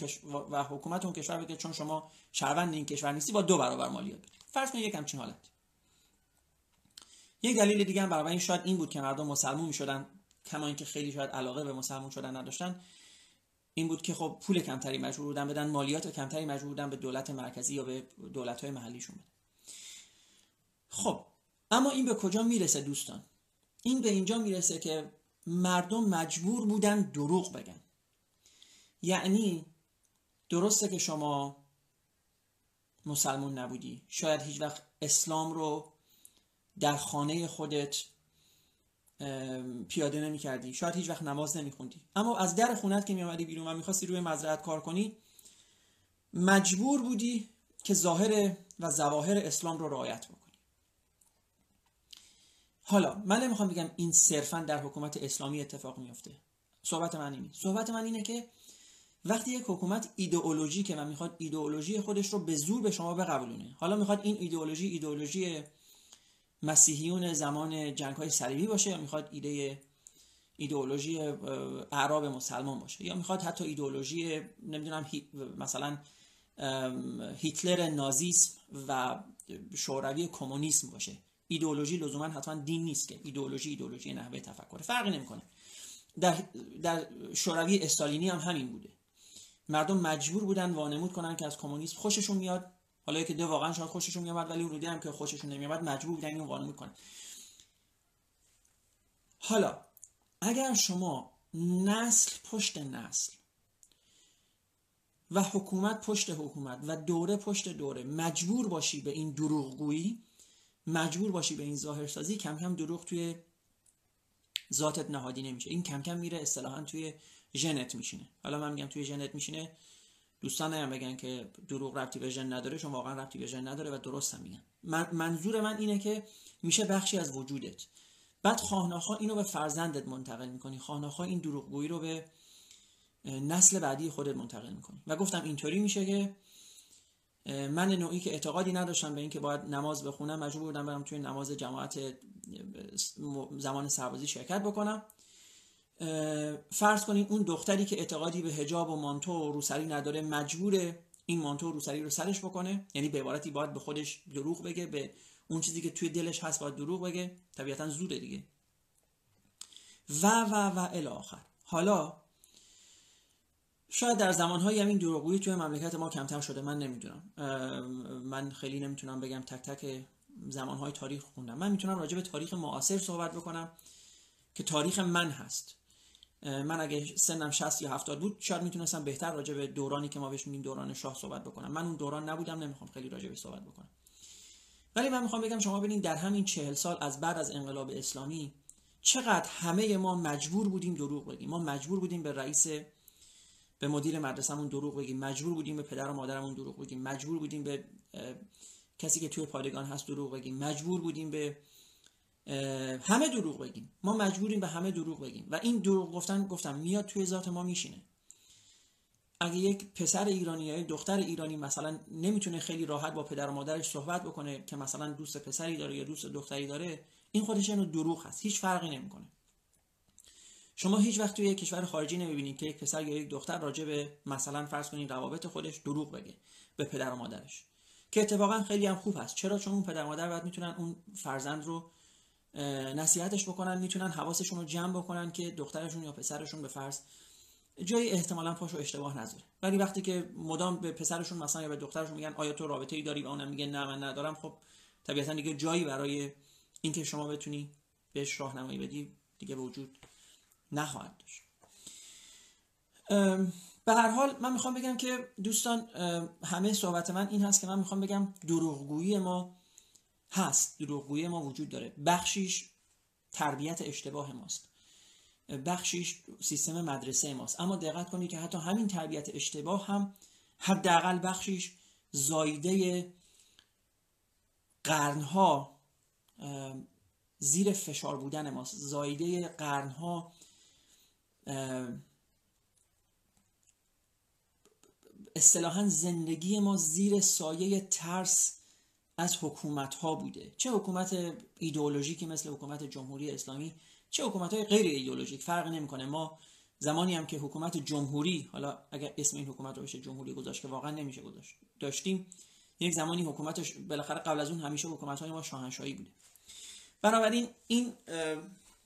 و حکومت اون کشور بگه چون شما شهروند این کشور نیستی با دو برابر مالیات بدی. فرض کنید یک همچین حالت. یک دلیل دیگه هم برای این شاید این بود که مردم مسلمون می‌شدن کما اینکه خیلی شاید علاقه به مسلمون شدن نداشتن. این بود که خب پول کمتری مجبور بودن بدن مالیات کمتری مجبور بودن به دولت مرکزی یا به دولت های محلیشون بدن. خب اما این به کجا می‌رسه دوستان؟ این به اینجا می‌رسه که مردم مجبور بودن دروغ بگن. یعنی درسته که شما مسلمون نبودی. شاید هیچ وقت اسلام رو در خانه خودت پیاده نمی کردی شاید هیچ وقت نماز نمی خوندی اما از در خونت که می آمدی بیرون و می‌خواستی روی مزرعت کار کنی مجبور بودی که ظاهر و زواهر اسلام رو رعایت بکنی. حالا من نمی‌خوام بگم این صرفا در حکومت اسلامی اتفاق میفته صحبت من اینه. صحبت من اینه که وقتی یک حکومت ایدئولوژی که من می‌خواد ایدئولوژی خودش رو به زور به شما بقبولونه. حالا می‌خواد این ایدئولوژی ایدئولوژی مسیحیون زمان جنگ های صلیبی باشه یا می‌خواد ایده ایدئولوژی اعراب مسلمان باشه. یا می‌خواد حتی ایدئولوژی نمی‌دونم مثلا هیتلر نازیسم و شوروی کمونیسم باشه. ایدئولوژی لزوما حتما دین نیست که ایدئولوژی ایدئولوژی نحوه تفکر. فرقی نمی‌کنه. در در شوروی استالینی هم همین بوده. مردم مجبور بودن وانمود کنن که از کمونیسم خوششون میاد. حالا که دو واقعا شاید خوششون میاد ولی اون هم که خوششون نمیاد مجبور بودن اینو وانمود کنن. حالا اگر شما نسل پشت نسل و حکومت پشت حکومت و دوره پشت دوره مجبور باشی به این دروغگویی مجبور باشی به این ظاهر سازی کم کم دروغ توی ذاتت نهادی نمیشه. این کم کم میره اصطلاحا توی ژنت میشینه. حالا من میگم توی ژنت میشینه دوستان هم بگن که دروغ ربطی به ژن نداره چون واقعا ربطی به ژن نداره و درست هم میگن. من منظور من اینه که میشه بخشی از وجودت. بعد خواهناخوا اینو به فرزندت منتقل می‌کنی. خواهناخوا این دروغگویی رو به نسل بعدی خودت منتقل می‌کنی. و گفتم اینطوری میشه که من نوعی که اعتقادی نداشتم به اینکه باید نماز بخونم مجبور بودم برم توی نماز جماعت زمان سربازی شرکت بکنم. فرض کنید اون دختری که اعتقادی به هجاب و مانتو و روسری نداره مجبور این مانتو و روسری رو سرش بکنه؟ یعنی به عبارتی باید به خودش دروغ بگه به اون چیزی که توی دلش هست باید دروغ بگه؟ طبیعتا زوده دیگه. و و و الی آخر. حالا شاید در زمانهایی همین دروغگویی توی مملکت ما کمتر شده من نمی‌دونم. من خیلی نمی‌تونم بگم تک تک زمانهای تاریخ خوندم. من می‌تونم راجع به تاریخ معاصر صحبت بکنم که تاریخ من هست. من اگه سنم 60 یا 70 بود شاید می‌تونستم بهتر راجع به دورانی که ما بهش میگیم دوران شاه صحبت بکنم. من اون دوران نبودم نمی‌خوام خیلی راجع به صحبت بکنم. ولی من می‌خوام بگم شما ببینید در همین چهل سال از بعد از انقلاب اسلامی چقدر همه ما مجبور بودیم دروغ بگیم. ما مجبور بودیم به رئیس به مدیر مدرسهمون دروغ بگیم. مجبور بودیم به پدر و مادرمون دروغ بگیم. مجبور بودیم به کسی که توی پادگان هست دروغ بگیم. مجبور بودیم به همه دروغ بگیم. ما مجبوریم به همه دروغ بگیم. و این دروغ گفتن گفتم میاد توی ذات ما میشینه. اگه یک پسر ایرانی یا دختر ایرانی مثلا نمی‌تونه خیلی راحت با پدر و مادرش صحبت بکنه که مثلا دوست پسری داره یا دوست دختری داره این خودش اینو دروغ هست. هیچ فرقی نمی‌کنه. شما هیچ وقت توی یک کشور خارجی نمی‌بینید که یک پسر یا یک دختر راجع به مثلا فرض کنید روابط خودش دروغ بگه به پدر و مادرش. که اتفاقا خیلی هم خوب هست. چرا؟ چون اون پدر و مادر باید می‌تونن اون فرزند رو نصیحتش بکنن می‌تونن حواسشون رو جمع بکنن که دخترشون یا پسرشون به فرض جای احتمالا پاشو اشتباه نذاره. ولی وقتی که مدام به پسرشون مثلا یا به دخترشون میگن آیا تو رابطه ای داری؟ و اونم میگه نه من ندارم. خب طبیعتا دیگه جایی برای اینکه شما بتونی بهش راهنمایی بدی دیگه به وجود نخواهد داشت. به هر حال من می‌خوام بگم که دوستان همه صحبت من این هست که من می‌خوام بگم دروغگویی ما هست. دروغگویی ما وجود داره. بخشیش تربیت اشتباه ماست. بخشیش سیستم مدرسه ماست. اما دقت کنید که حتی همین تربیت اشتباه هم حداقل بخشیش زایده قرنها زیر فشار بودن ماست. زایده قرنها اصطلاحا زندگی ما زیر سایه ترس از حکومت ها بوده. چه حکومت ایدئولوژیکی مثل حکومت جمهوری اسلامی چه حکومت های غیر ایدئولوژیک فرق نمی‌کنه. ما زمانی هم که حکومت جمهوری حالا اگر اسم این حکومت رو بشه جمهوری گذاشت که واقعا نمیشه گذاشت داشتیم یک زمانی حکومتش بالاخره قبل از اون همیشه حکومت های ما شاهنشاهی بوده. بنابراین این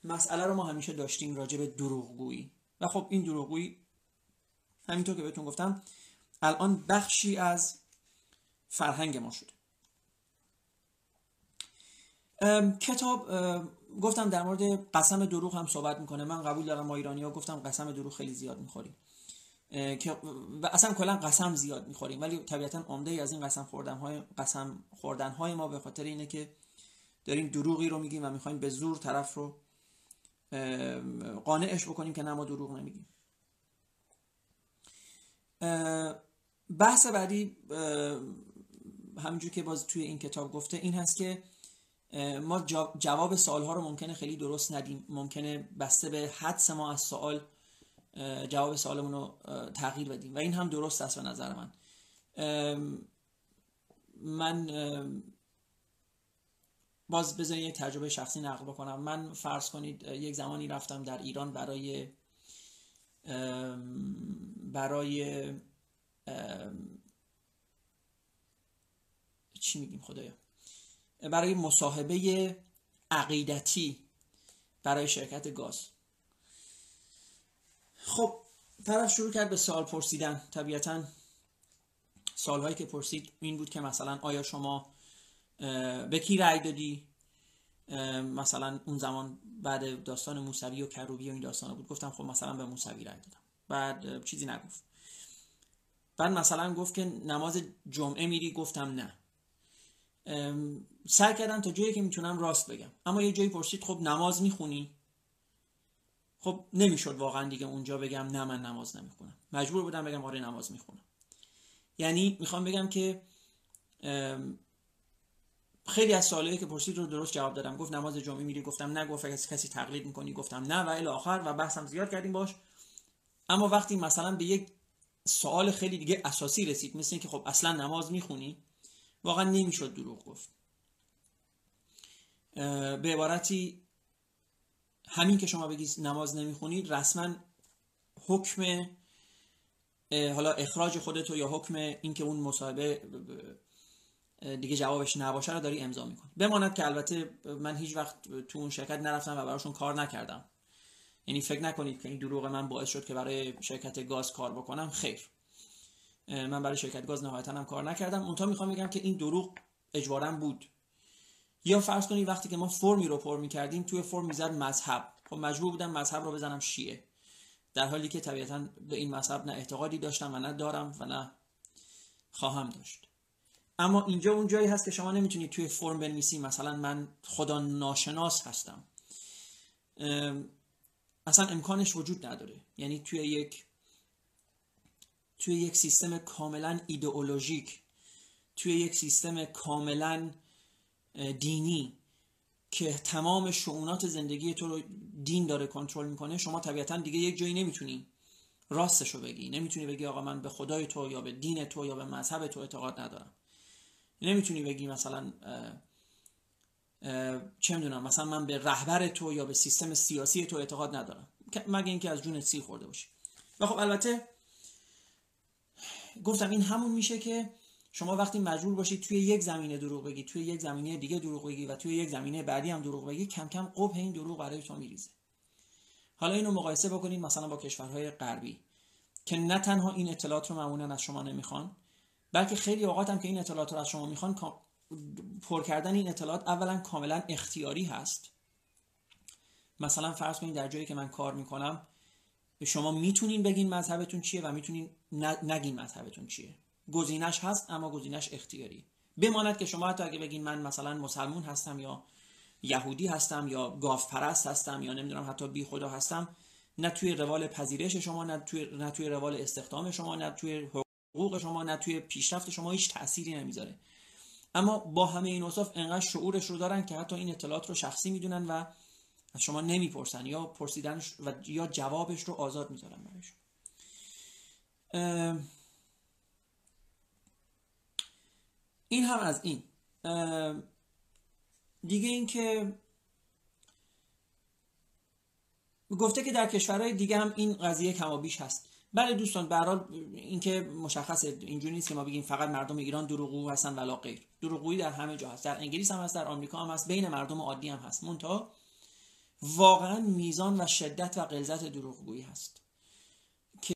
مسئله رو ما همیشه داشتیم راجع به دروغگویی. و خب این دروغگویی همینطور که بهتون گفتم الان بخشی از فرهنگ ما شده. کتاب گفتم در مورد قسم دروغ هم صحبت می‌کنه. من قبول دارم ما ایرانی ها گفتم قسم دروغ خیلی زیاد می‌خوریم. و اصلا کلا قسم زیاد می‌خوریم. ولی طبیعتا عمده از این قسم خوردن های قسم خوردن های ما به خاطر اینه که داریم دروغی رو میگیم و می‌خوایم به زور طرف رو قانعش بکنیم که نه ما دروغ نمیگیم. بحث بعدی همینجور که باز توی این کتاب گفته این هست که ما جواب سوال ها رو ممکنه خیلی درست ندیم. ممکنه بسته به حدس ما از سوال جواب سوالمون رو تغییر بدیم. و این هم درست است به نظر من. من باز بذارید یک تجربه شخصی نقل بکنم. من فرض کنید یک زمانی رفتم در ایران برای برای چی میگیم خدایا؟ برای مصاحبه عقیدتی برای شرکت گاز. خب طرف شروع کرد به سوال پرسیدن. طبیعتا سالهایی که پرسید این بود که مثلا آیا شما به کی رأی دادی؟ مثلا اون زمان بعد داستان موسوی و کروبی و این داستان بود. گفتم خب مثلا به موسوی رأی دادم. بعد چیزی نگفت. بعد مثلا گفت که نماز جمعه میری؟ گفتم نه. سعی کردم تا جایی که می‌تونم راست بگم. اما یه جایی پرسید خب نماز می‌خونی؟ خب نمی‌شد واقعا دیگه اونجا بگم نه من نماز نمی‌خونم. مجبور بودم بگم آره نماز می‌خونم. یعنی می‌خوام بگم که خیلی از سوالایی که پرسید رو درست جواب دادم. گفت نماز جمعه میری گفتم نه گفت کسی کسی تقلید می‌کنی گفتم نه و الی آخر و بحثم زیاد کردیم باش. اما وقتی مثلا به یک سوال خیلی دیگه اساسی رسید مثل اینکه خب اصلا نماز می‌خونی واقعا نمی‌شد دروغ گفت. به عبارتی همین که شما بگید نماز نمی‌خونید رسما حکم حالا اخراج خودتو یا حکم اینکه اون مصاحبه دیگه جوابش نباشه رو داری امضا می‌کنی. بماند که البته من هیچ وقت تو اون شرکت نرفتم و براشون کار نکردم. یعنی فکر نکنید که این دروغ من باعث شد که برای شرکت گاز کار بکنم خیر. من برای شرکت گاز نهایتا هم کار نکردم. اونتا می‌خوام بگم که این دروغ اجبارا بود. یا فرض کنید وقتی که ما فرمی رو پر می‌کردیم توی فرم می‌زد مذهب. خب مجبور بودم مذهب رو بزنم شیعه. در حالی که طبیعتا به این مذهب نه اعتقادی داشتم و نه دارم و نه خواهم داشت. اما اینجا اون جایی هست که شما نمی‌تونید توی فرم بنویسی. مثلا من خدا ناشناس هستم. اصلا امکانش وجود نداره. یعنی توی یک توی یک سیستم کاملا ایدئولوژیک توی یک سیستم کاملا دینی که تمام شعونات زندگی تو رو دین داره کنترل می‌کنه شما طبیعتا دیگه یک جایی نمی‌تونی راستش رو بگی. نمی‌تونی بگی آقا من به خدای تو یا به دین تو یا به مذهب تو اعتقاد ندارم. نمی‌تونی بگی مثلا چه می‌دونم مثلا من به رهبر تو یا به سیستم سیاسی تو اعتقاد ندارم. مگه اینکه از جونت سی خورده باشی. و خب البته گفتم این همون میشه که شما وقتی مجبور باشید توی یک زمینه دروغ بگی توی یک زمینه دیگه دروغ بگی و توی یک زمینه بعدی هم دروغ بگی کم کم قبه این دروغ برای تو میریزه. حالا اینو مقایسه بکنید مثلا با کشورهای غربی که نه تنها این اطلاعات رو معمولا از شما نمی‌خوان بلکه خیلی اوقات هم که این اطلاعات رو از شما می‌خوان پر کردن این اطلاعات اولا کاملا اختیاری هست. مثلا فرض کنید در جایی که من کار می‌کنم شما می‌تونین بگین مذهبتون چیه و می‌تونین نگین مذهبتون چیه. گزینش هست اما گزینش اختیاری. بماند که شما حتی اگه بگین من مثلا مسلمون هستم یا یهودی هستم یا گاف پرست هستم یا نمی‌دونم حتی بی خدا هستم نه توی روال پذیرش شما نه توی نه توی روال استخدام شما نه توی حقوق شما نه توی پیشرفت شما هیچ تأثیری نمی‌ذاره. اما با همه این اوصاف انقدر شعورش رو دارن که حتی این اطلاعات رو شخصی می‌دونن و از شما نمی‌پرسن یا پرسیدنش و یا جوابش رو آزاد می‌ذارن برایشون. این هم از این. دیگه اینکه گفته که در کشورهای دیگه هم این قضیه کمابیش هست. بله دوستان به حال اینکه مشخصه اینجوری نیست که ما بگیم فقط مردم ایران دروغگو هستن ولا غیر. دروغگویی در همه جا هست در انگلیس هم هست در آمریکا هم هست بین مردم عادی هم هست. مونتا واقعا میزان و شدت و غلظت دروغگویی هست. که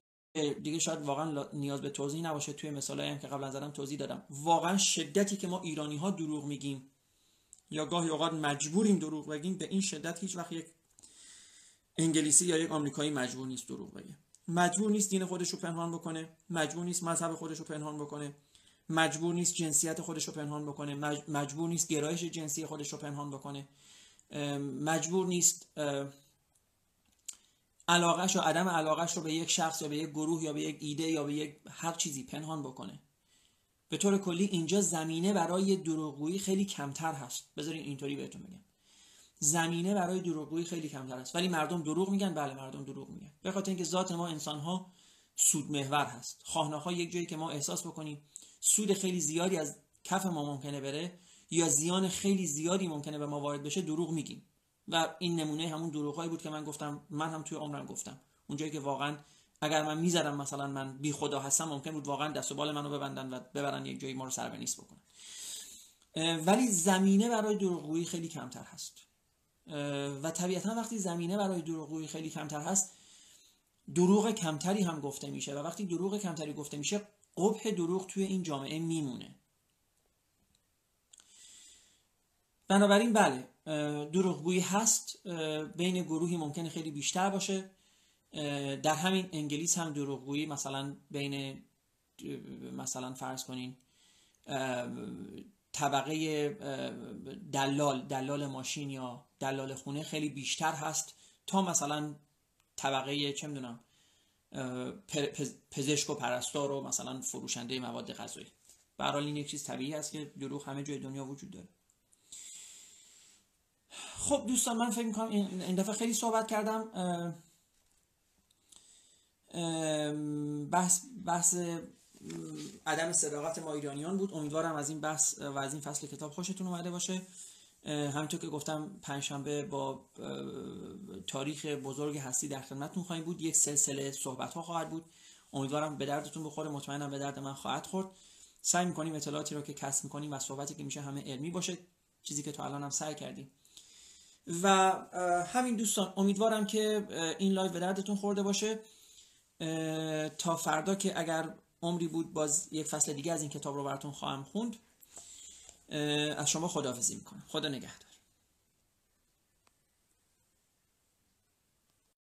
دیگه شاید واقعا نیاز به توضیح نباشه. توی مثالایی هم که قبلا زدم توضیح دادم. واقعا شدتی که ما ایرانی ها دروغ میگیم یا گاهی اوقات مجبوریم دروغ بگیم به این شدت هیچ وقت یک انگلیسی یا یک آمریکایی مجبور نیست دروغ بگه. مجبور نیست دین خودش رو پنهان بکنه. مجبور نیست مذهب خودش رو پنهان بکنه. مجبور نیست جنسیت خودش رو پنهان بکنه. مجبور نیست گرایش جنسی خودش رو پنهان بکنه. مجبور نیست علاقش و عدم علاقش رو به یک شخص یا به یک گروه یا به یک ایده یا به یک هر چیزی پنهان بکنه. به طور کلی اینجا زمینه برای دروغگویی خیلی کمتر هست. بذارین اینطوری بهتون بگم. زمینه برای دروغگویی خیلی کمتر است. ولی مردم دروغ میگن. بله مردم دروغ میگن. به خاطر اینکه ذات ما انسان ها سود محور هست. خواهناها یک جایی که ما احساس بکنیم سود خیلی زیادی از کف ما ممکنه بره یا زیان خیلی زیادی ممکنه به ما وارد بشه دروغ میگیم. و این نمونه همون دروغهایی بود که من گفتم من هم توی عمرم گفتم. اونجایی که واقعا اگر من می‌زدم مثلا من بی خدا هستم ممکن بود واقعا دست و بال منو ببندن و ببرن یک جایی ما رو سر نیست بکنن. ولی زمینه برای دروغگویی خیلی کمتر هست. و طبیعتا وقتی زمینه برای دروغگویی خیلی کمتر هست دروغ کمتری هم گفته میشه و وقتی دروغ کمتری گفته میشه قبح دروغ توی این جامعه میمونه. بنابراین بله دروغگویی هست بین گروهی ممکنه خیلی بیشتر باشه. در همین انگلیس هم دروغگویی مثلا بین مثلا فرض کنین طبقه دلال دلال ماشین یا دلال خونه خیلی بیشتر هست تا مثلا طبقه چه می‌دونم پزشک و پرستار و مثلا فروشنده مواد غذایی. به این یک چیز طبیعی هست که دروغ همه جای دنیا وجود داره. خب دوستان من فکر می‌کنم این دفعه خیلی صحبت کردم. بحث بحث عدم صداقت ما ایرانیان بود. امیدوارم از این بحث و از این فصل کتاب خوشتون اومده باشه. همینطور که گفتم پنجشنبه با تاریخ بزرگ هستی در خدمتتون خواهیم بود. یک سلسله صحبت ها خواهد بود. امیدوارم به دردتون بخوره. مطمئنم به درد من خواهد خورد. سعی می‌کنیم اطلاعاتی رو که کسب می‌کنیم و صحبتی که میشه همه علمی باشه. چیزی که تا الان هم سعی کردیم. و همین دوستان امیدوارم که این لایو به دردتون خورده باشه. تا فردا که اگر عمری بود باز یک فصل دیگه از این کتاب رو براتون خواهم خوند. از شما خداحافظی می‌کنم. خدا نگهدار.